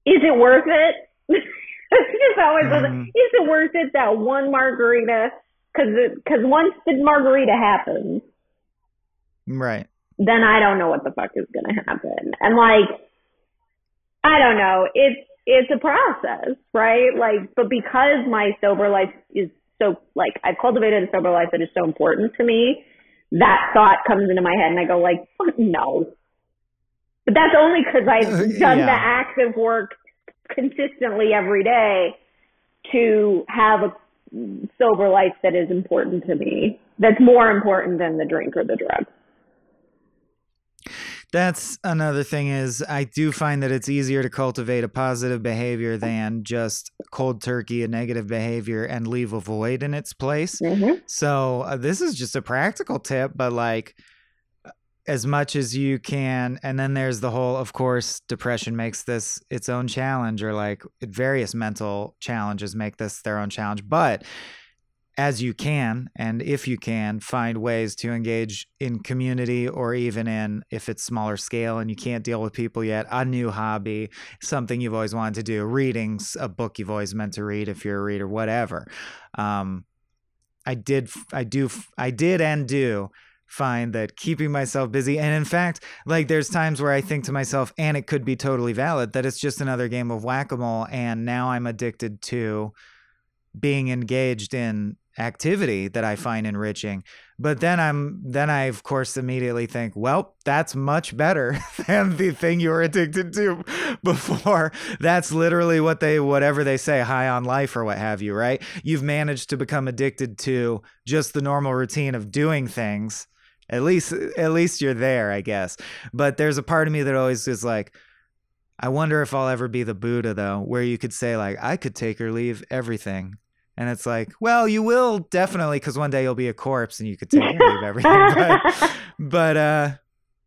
is it worth it? it's always, mm-hmm. is it worth it that one margarita Because because once the margarita happens, Right. then I don't know what the fuck is gonna happen. And like, I don't know. It's it's a process, right? Like, but because my sober life is so like I've cultivated a sober life that is so important to me, that thought comes into my head, and I go like, no. But that's only because I've uh, done Yeah. the active work consistently every day to have a sober life that is important to me. That's more important than the drink or the drug. That's another thing is I do find that it's easier to cultivate a positive behavior than just cold turkey a negative behavior and leave a void in its place. Mm-hmm. So uh, this is just a practical tip, but like as much as you can, and then there's the whole. Of course, depression makes this its own challenge, or like various mental challenges make this their own challenge. But as you can, and if you can, find ways to engage in community, or even in if it's smaller scale and you can't deal with people yet, a new hobby, something you've always wanted to do, readings, a book you've always meant to read if you're a reader, whatever. Um, I did, I do, I did and do find that keeping myself busy, and in fact, like there's times where I think to myself, and it could be totally valid, that it's just another game of whack a mole, and now I'm addicted to being engaged in activity that I find enriching. But then I'm then I of course immediately think, well, that's much better than the thing you were addicted to before. That's literally what they whatever they say, high on life or what have you, right? You've managed to become addicted to just the normal routine of doing things. At least at least you're there, I guess. But there's a part of me that always is like I wonder if I'll ever be the Buddha though, where you could say like I could take or leave everything. And it's like, well, you will definitely, because one day you'll be a corpse and you could take and leave everything. But, but uh,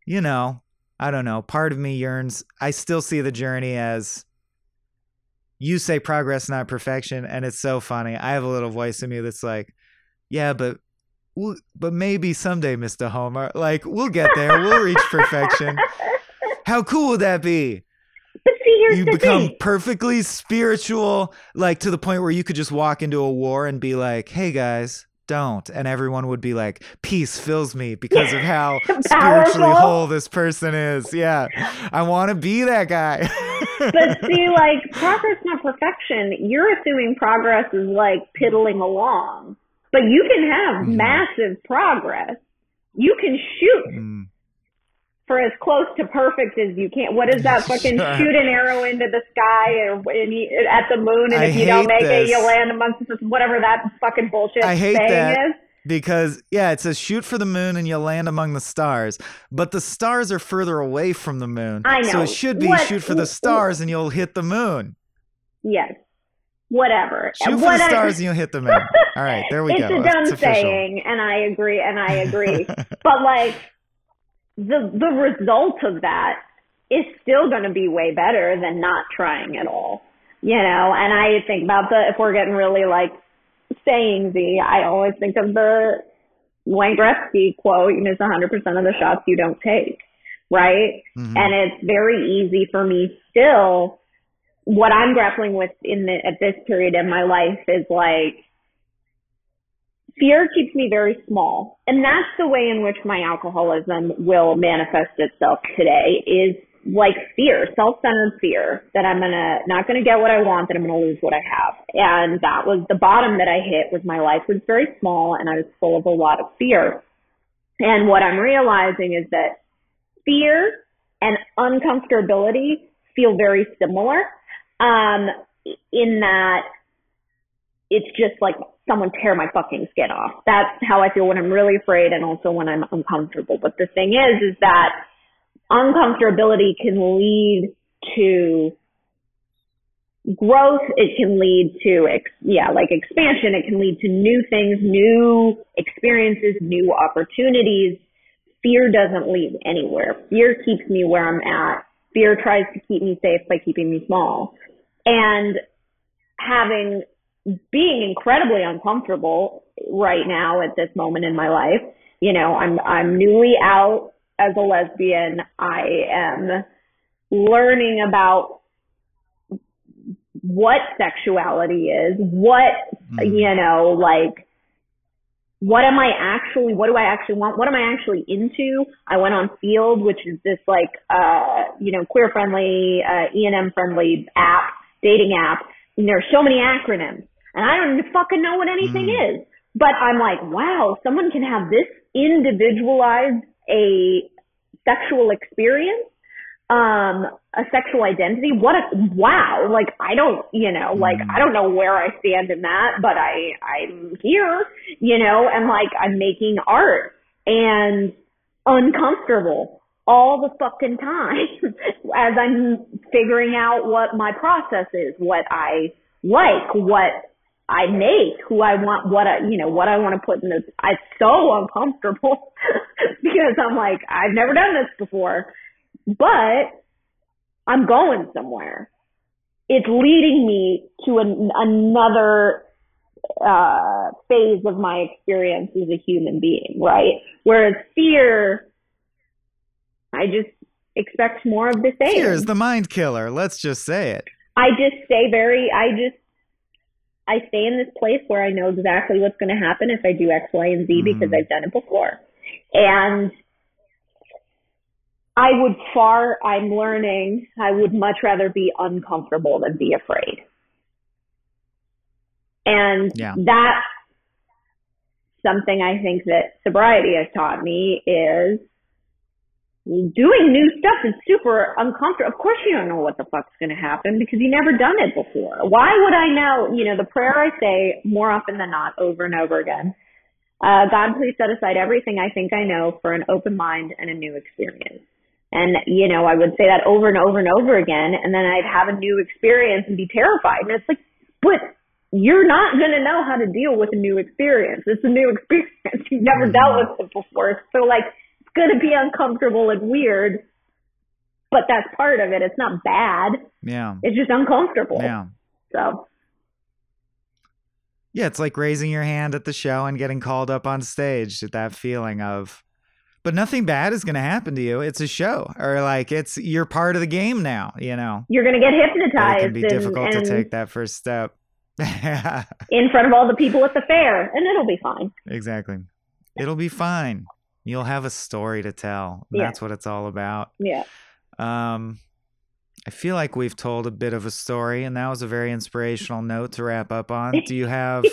you know, I don't know. Part of me yearns. I still see the journey as you say progress, not perfection, and it's so funny. I have a little voice in me that's like, yeah, but. We'll, but maybe someday, Mr. Homer, like we'll get there. We'll reach perfection. How cool would that be? Here's you become thing. perfectly spiritual, like to the point where you could just walk into a war and be like, "Hey guys, don't," and everyone would be like, "Peace fills me because of how spiritually whole this person is." Yeah, I want to be that guy. But see, like progress, not perfection. You're assuming progress is like piddling along, but you can have Mhm. massive progress. You can shoot Mm, for as close to perfect as you can. What is that fucking shoot an arrow into the sky or and at the moon, and I if you don't make it, you this. land amongst the, whatever that fucking bullshit I hate saying that. is. because yeah, it says shoot for the moon and you'll land among the stars, but the stars are further away from the moon. I So it should be What- shoot for the stars and you'll hit the moon. Yes, whatever. Shoot And for the I- stars and you'll hit the moon. All right, there we it's go. a dumb It's saying, and I agree, and I agree. but like the the result of that is still going to be way better than not trying at all. You know, and I think about the if we're getting really like saying the I always think of the Wayne Gretzky quote: "You miss 100% of the shots you don't take." Right? Mhm. and it's very easy for me still what i'm grappling with in the at this period in my life is like fear keeps me very small. And that's the way in which my alcoholism will manifest itself today is like fear self-centered fear that i'm gonna not gonna get what i want that i'm gonna lose what i have. And that was the bottom that i hit was my life was very small and i was full of a lot of fear. And what i'm realizing is that fear and uncomfortability feel very similar um, in that it's just like someone tear my fucking skin off. That's how I feel when I'm really afraid and also when I'm uncomfortable. But the thing is, is that uncomfortability can lead to growth. It can lead to, ex- yeah, like expansion. It can lead to new things, new experiences, new opportunities fear doesn't lead anywhere. Fear keeps me where I'm at. Fear tries to keep me safe by keeping me small. And having, being incredibly uncomfortable right now at this moment in my life, you know, I'm, I'm newly out as a lesbian. I am learning about what sexuality is, what, Mhm. you know, like, what am I actually, what do I actually want? What am I actually into? I went on Feeld, which is this like, uh, you know, queer friendly, uh, ENM friendly app, dating app. And there are so many acronyms and I don't fucking know what anything mm. is. But I'm like, wow, someone can have this individualized a sexual experience um a sexual identity what a wow like i don't you know like mm. i don't know where i stand in that but i i'm here you know and like i'm making art and uncomfortable all the fucking time as i'm figuring out what my process is what i like what I make, who I want, what I, you know, what I want to put in this. It's so uncomfortable because I'm like, I've never done this before, but I'm going somewhere. It's leading me to an, another uh, phase of my experience as a human being, right? Whereas fear, I just expect more of the same. Fear is the mind killer. Let's just say it. I just stay very, I just I stay in this place where I know exactly what's going to happen if I do X, Y, and Z mm-hmm. because I've done it before. And I would far, I'm learning, I would much rather be uncomfortable than be afraid. And yeah. that's something I think that sobriety has taught me is doing new stuff is super uncomfortable. Of course you don't know what the fuck's going to happen because you never done it before. Why would I know? You know, the prayer I say more often than not over and over again. Uh, God, please set aside everything I think I know for an open mind and a new experience. And, you know, I would say that over and over and over again, and then I'd have a new experience and be terrified. And it's like, but you're not going to know how to deal with a new experience. It's a new experience. You've never mm-hmm. dealt with it before. So, like, going to be uncomfortable and weird, but that's part of it. It's not bad. Yeah. It's just uncomfortable. Yeah. So. Yeah, it's like raising your hand at the show and getting called up on stage. To that feeling of, but nothing bad is going to happen to you. It's a show, or like it's you're part of the game now. You know, you're going to get hypnotized. But it can be and, difficult and to take that first step in front of all the people at the fair, and it'll be fine. Exactly, it'll be fine. You'll have a story to tell. Yeah. That's what it's all about. Yeah. Um, I feel like we've told a bit of a story, and that was a very inspirational note to wrap up on. Do you have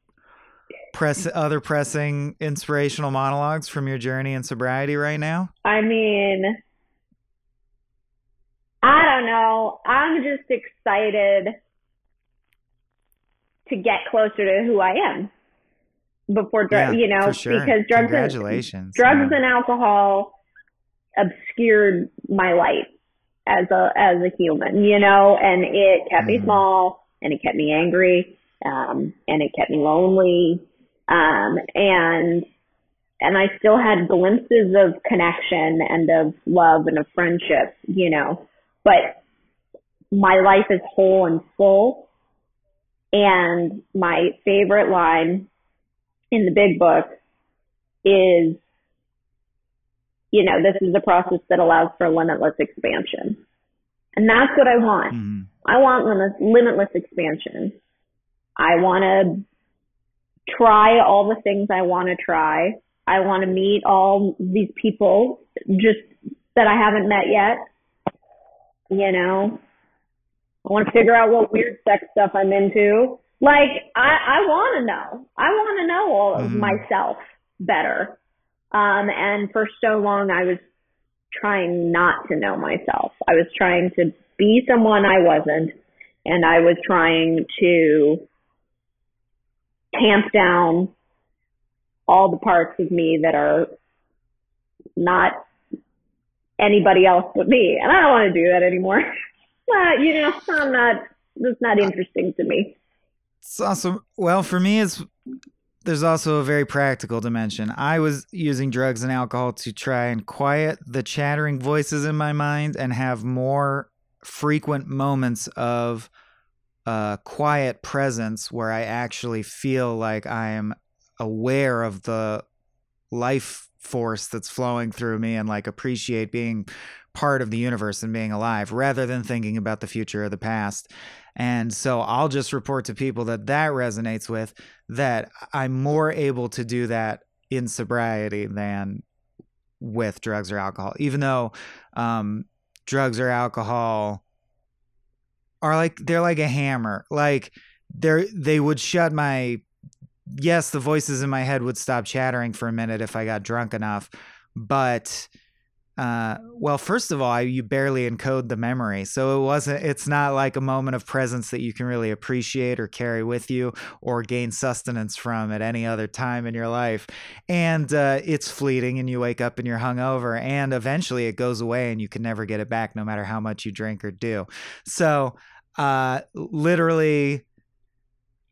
press other pressing inspirational monologues from your journey in sobriety right now? I mean, I don't know. I'm just excited to get closer to who I am before drugs, yeah, you know, sure. because drugs Congratulations. and drugs yeah. and alcohol obscured my life as a as a human, you know, and it kept mm-hmm. me small and it kept me angry, um, and it kept me lonely, um, and and I still had glimpses of connection and of love and of friendship, you know, but my life is whole and full. And my favorite line in the big book is, you know, this is a process that allows for limitless expansion. And that's what I want. Mm-hmm. I want limit, limitless expansion. I want to try all the things I want to try. I want to meet all these people just that I haven't met yet. You know, I want to figure out what weird sex stuff I'm into. Like I, I want to know. I want to know all of mm-hmm. myself better. Um, and for so long, I was trying not to know myself. I was trying to be someone I wasn't, and I was trying to tamp down all the parts of me that are not anybody else but me. And I don't want to do that anymore. well, you know, I'm not, it's not interesting to me. It's also well for me. It's there's also a very practical dimension. I was using drugs and alcohol to try and quiet the chattering voices in my mind and have more frequent moments of uh, quiet presence where I actually feel like I am aware of the life force that's flowing through me and like appreciate being part of the universe and being alive rather than thinking about the future or the past. And so I'll just report to people that that resonates with that I'm more able to do that in sobriety than with drugs or alcohol, even though um, drugs or alcohol are like they're like a hammer. Like they're they would shut my yes, the voices in my head would stop chattering for a minute if I got drunk enough, but uh, well, first of all, you barely encode the memory, so it wasn't. It's not like a moment of presence that you can really appreciate or carry with you or gain sustenance from at any other time in your life. And uh, it's fleeting, and you wake up and you're hungover, and eventually it goes away, and you can never get it back, no matter how much you drink or do. So, uh, literally.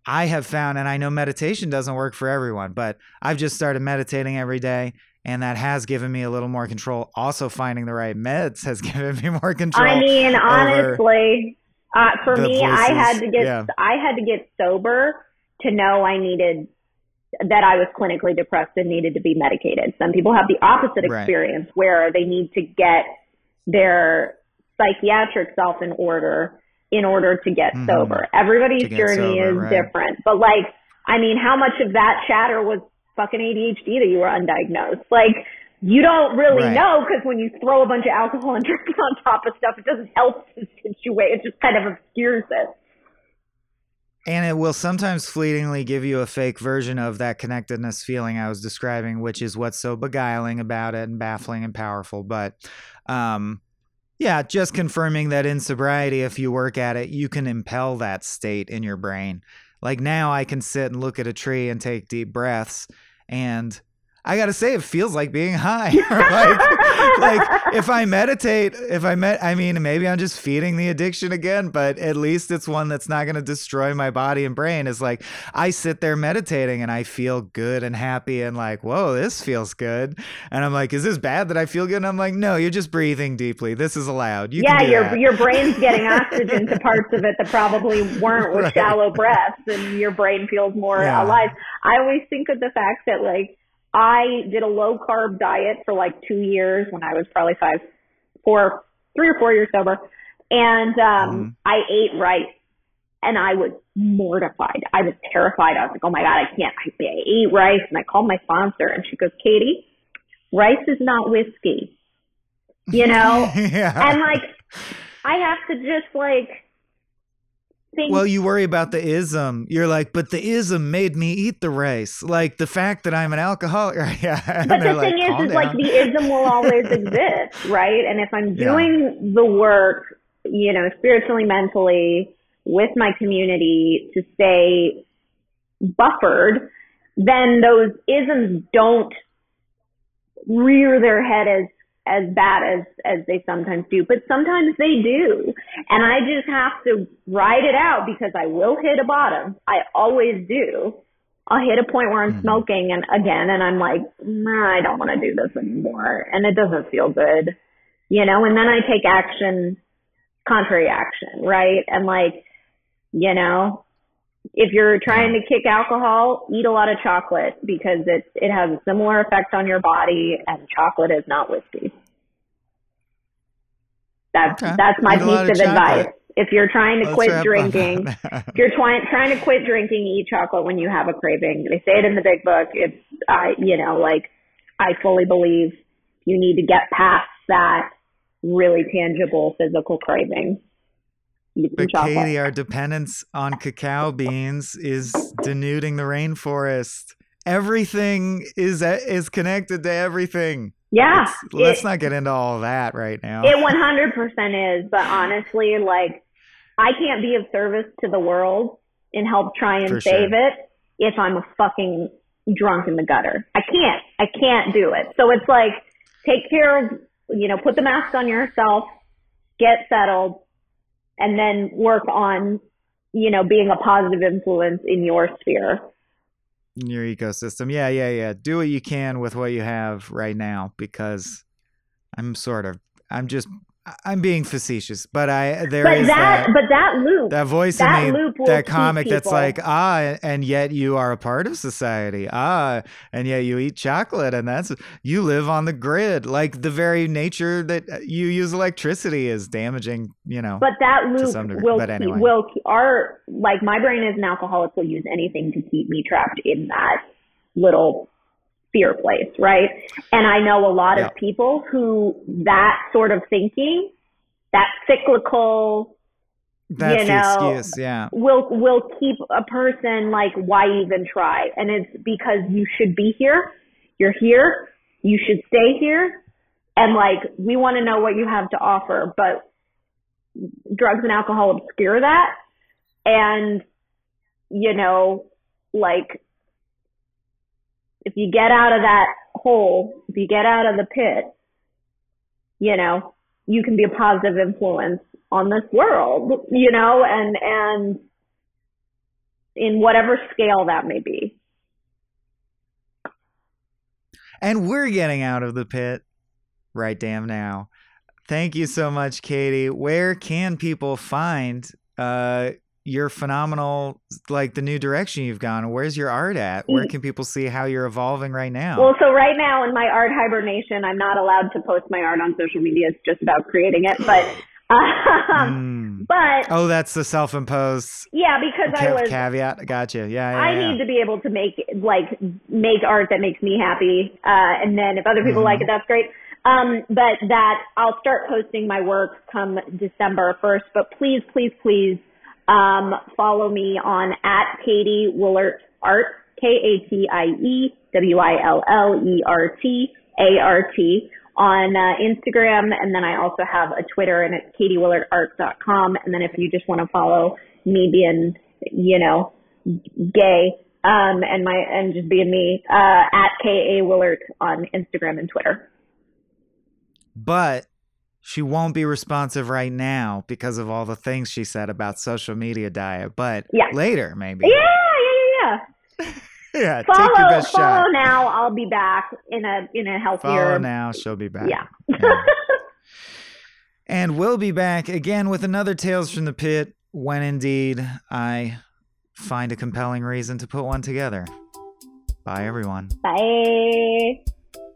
I have found, and I know meditation doesn't work for everyone, but I've just started meditating every day and that has given me a little more control. Also, finding the right meds has given me more control. I mean, honestly, uh, for me, voices. I had to get yeah. I had to get sober to know I needed that I was clinically depressed and needed to be medicated. Some people have the opposite experience right. where they need to get their psychiatric self in order in order to get mm-hmm. sober. Everybody's journey sober, is right. different, but like, I mean, how much of that chatter was fucking ADHD that you were undiagnosed. Like, you don't really right. know because when you throw a bunch of alcohol and drinks on top of stuff, it doesn't help the situation. It just kind of obscures it. And it will sometimes fleetingly give you a fake version of that connectedness feeling I was describing, which is what's so beguiling about it and baffling and powerful. But um, yeah, just confirming that in sobriety, if you work at it, you can impel that state in your brain. Like now I can sit and look at a tree and take deep breaths and I gotta say, it feels like being high. like, like if I meditate, if I met, I mean, maybe I'm just feeding the addiction again, but at least it's one that's not gonna destroy my body and brain. Is like I sit there meditating and I feel good and happy and like, whoa, this feels good. And I'm like, is this bad that I feel good? And I'm like, no, you're just breathing deeply. This is allowed. You yeah, your that. your brain's getting oxygen to parts of it that probably weren't with right. shallow breaths, and your brain feels more yeah. alive. I always think of the fact that like I did a low carb diet for like two years when I was probably five, four, three or four years sober. And, um, mm. I ate rice and I was mortified. I was terrified. I was like, oh my God, I can't, I, I ate rice. And I called my sponsor and she goes, Katie, rice is not whiskey, you know? yeah. And like, I have to just like, Think, well, you worry about the ism. You're like, but the ism made me eat the rice. Like the fact that I'm an alcoholic. yeah. But the thing like, is, is like the ism will always exist, right? And if I'm doing yeah. the work, you know, spiritually, mentally, with my community to stay buffered, then those isms don't rear their head as as bad as as they sometimes do, but sometimes they do. And I just have to ride it out because I will hit a bottom. I always do. I'll hit a point where I'm mm-hmm. smoking and again and I'm like, nah, I don't want to do this anymore and it doesn't feel good. You know, and then I take action contrary action, right? And like, you know, if you're trying to kick alcohol, eat a lot of chocolate because it it has a similar effect on your body, and chocolate is not whiskey. That's okay. that's my piece of, of advice. If you're trying to Let's quit drinking, if you're trying trying to quit drinking, eat chocolate when you have a craving. They say it in the big book. It's I you know like I fully believe you need to get past that really tangible physical craving. But Katie, our dependence on cacao beans is denuding the rainforest. Everything is uh, is connected to everything. Yeah. Let's, let's it, not get into all that right now. It 100% is, but honestly, like I can't be of service to the world and help try and For save sure. it if I'm a fucking drunk in the gutter. I can't. I can't do it. So it's like take care of, you know, put the mask on yourself, get settled, and then work on, you know, being a positive influence in your sphere. In your ecosystem. Yeah, yeah, yeah. Do what you can with what you have right now because I'm sort of I'm just I'm being facetious, but I there but is that, that, but that loop, that voice that in me, that comic that's like ah, and yet you are a part of society. Ah, and yet you eat chocolate, and that's you live on the grid. Like the very nature that you use electricity is damaging. You know. But that loop will but keep, will keep, our like my brain as an alcoholic will use anything to keep me trapped in that little fear place, right? And I know a lot Yeah. of people who that sort of thinking, that cyclical that's you know, excuse. Yeah. will will keep a person like why even try? And it's because you should be here. You're here. You should stay here. And like we want to know what you have to offer, but drugs and alcohol obscure that. And you know, like if you get out of that hole, if you get out of the pit, you know, you can be a positive influence on this world, you know, and and in whatever scale that may be. And we're getting out of the pit right damn now. Thank you so much, Katie. Where can people find uh your phenomenal like the new direction you've gone? Where's your art at? Where can people see how you're evolving right now? Well, so right now in my art hibernation, I'm not allowed to post my art on social media. It's just about creating it, but um, Mm. but Oh, that's the self-imposed yeah, because I was caveat. Gotcha. Yeah, yeah. I yeah. need to be able to make like make art that makes me happy, uh, and then if other people Mhm. like it, that's great. Um, but that I'll start posting my work come December first. But please, please, please um, follow me on at Katie Willert Art, K A T I E W I L L E R T A R T on uh, Instagram, and then I also have a Twitter, and it's katiewillertart.com. And then if you just want to follow me being, you know, gay um, and my and just being me uh, at K A Willert on Instagram and Twitter. but she won't be responsive right now because of all the things she said about social media diet. But Yeah. later, maybe. Yeah, yeah, yeah, yeah. Yeah, Follow, take your best follow shot. now. I'll be back in a in a healthier. Follow now, she'll be back. Yeah. Yeah. and we'll be back again with another Tales from the Pit when indeed I find a compelling reason to put one together. Bye, everyone. Bye.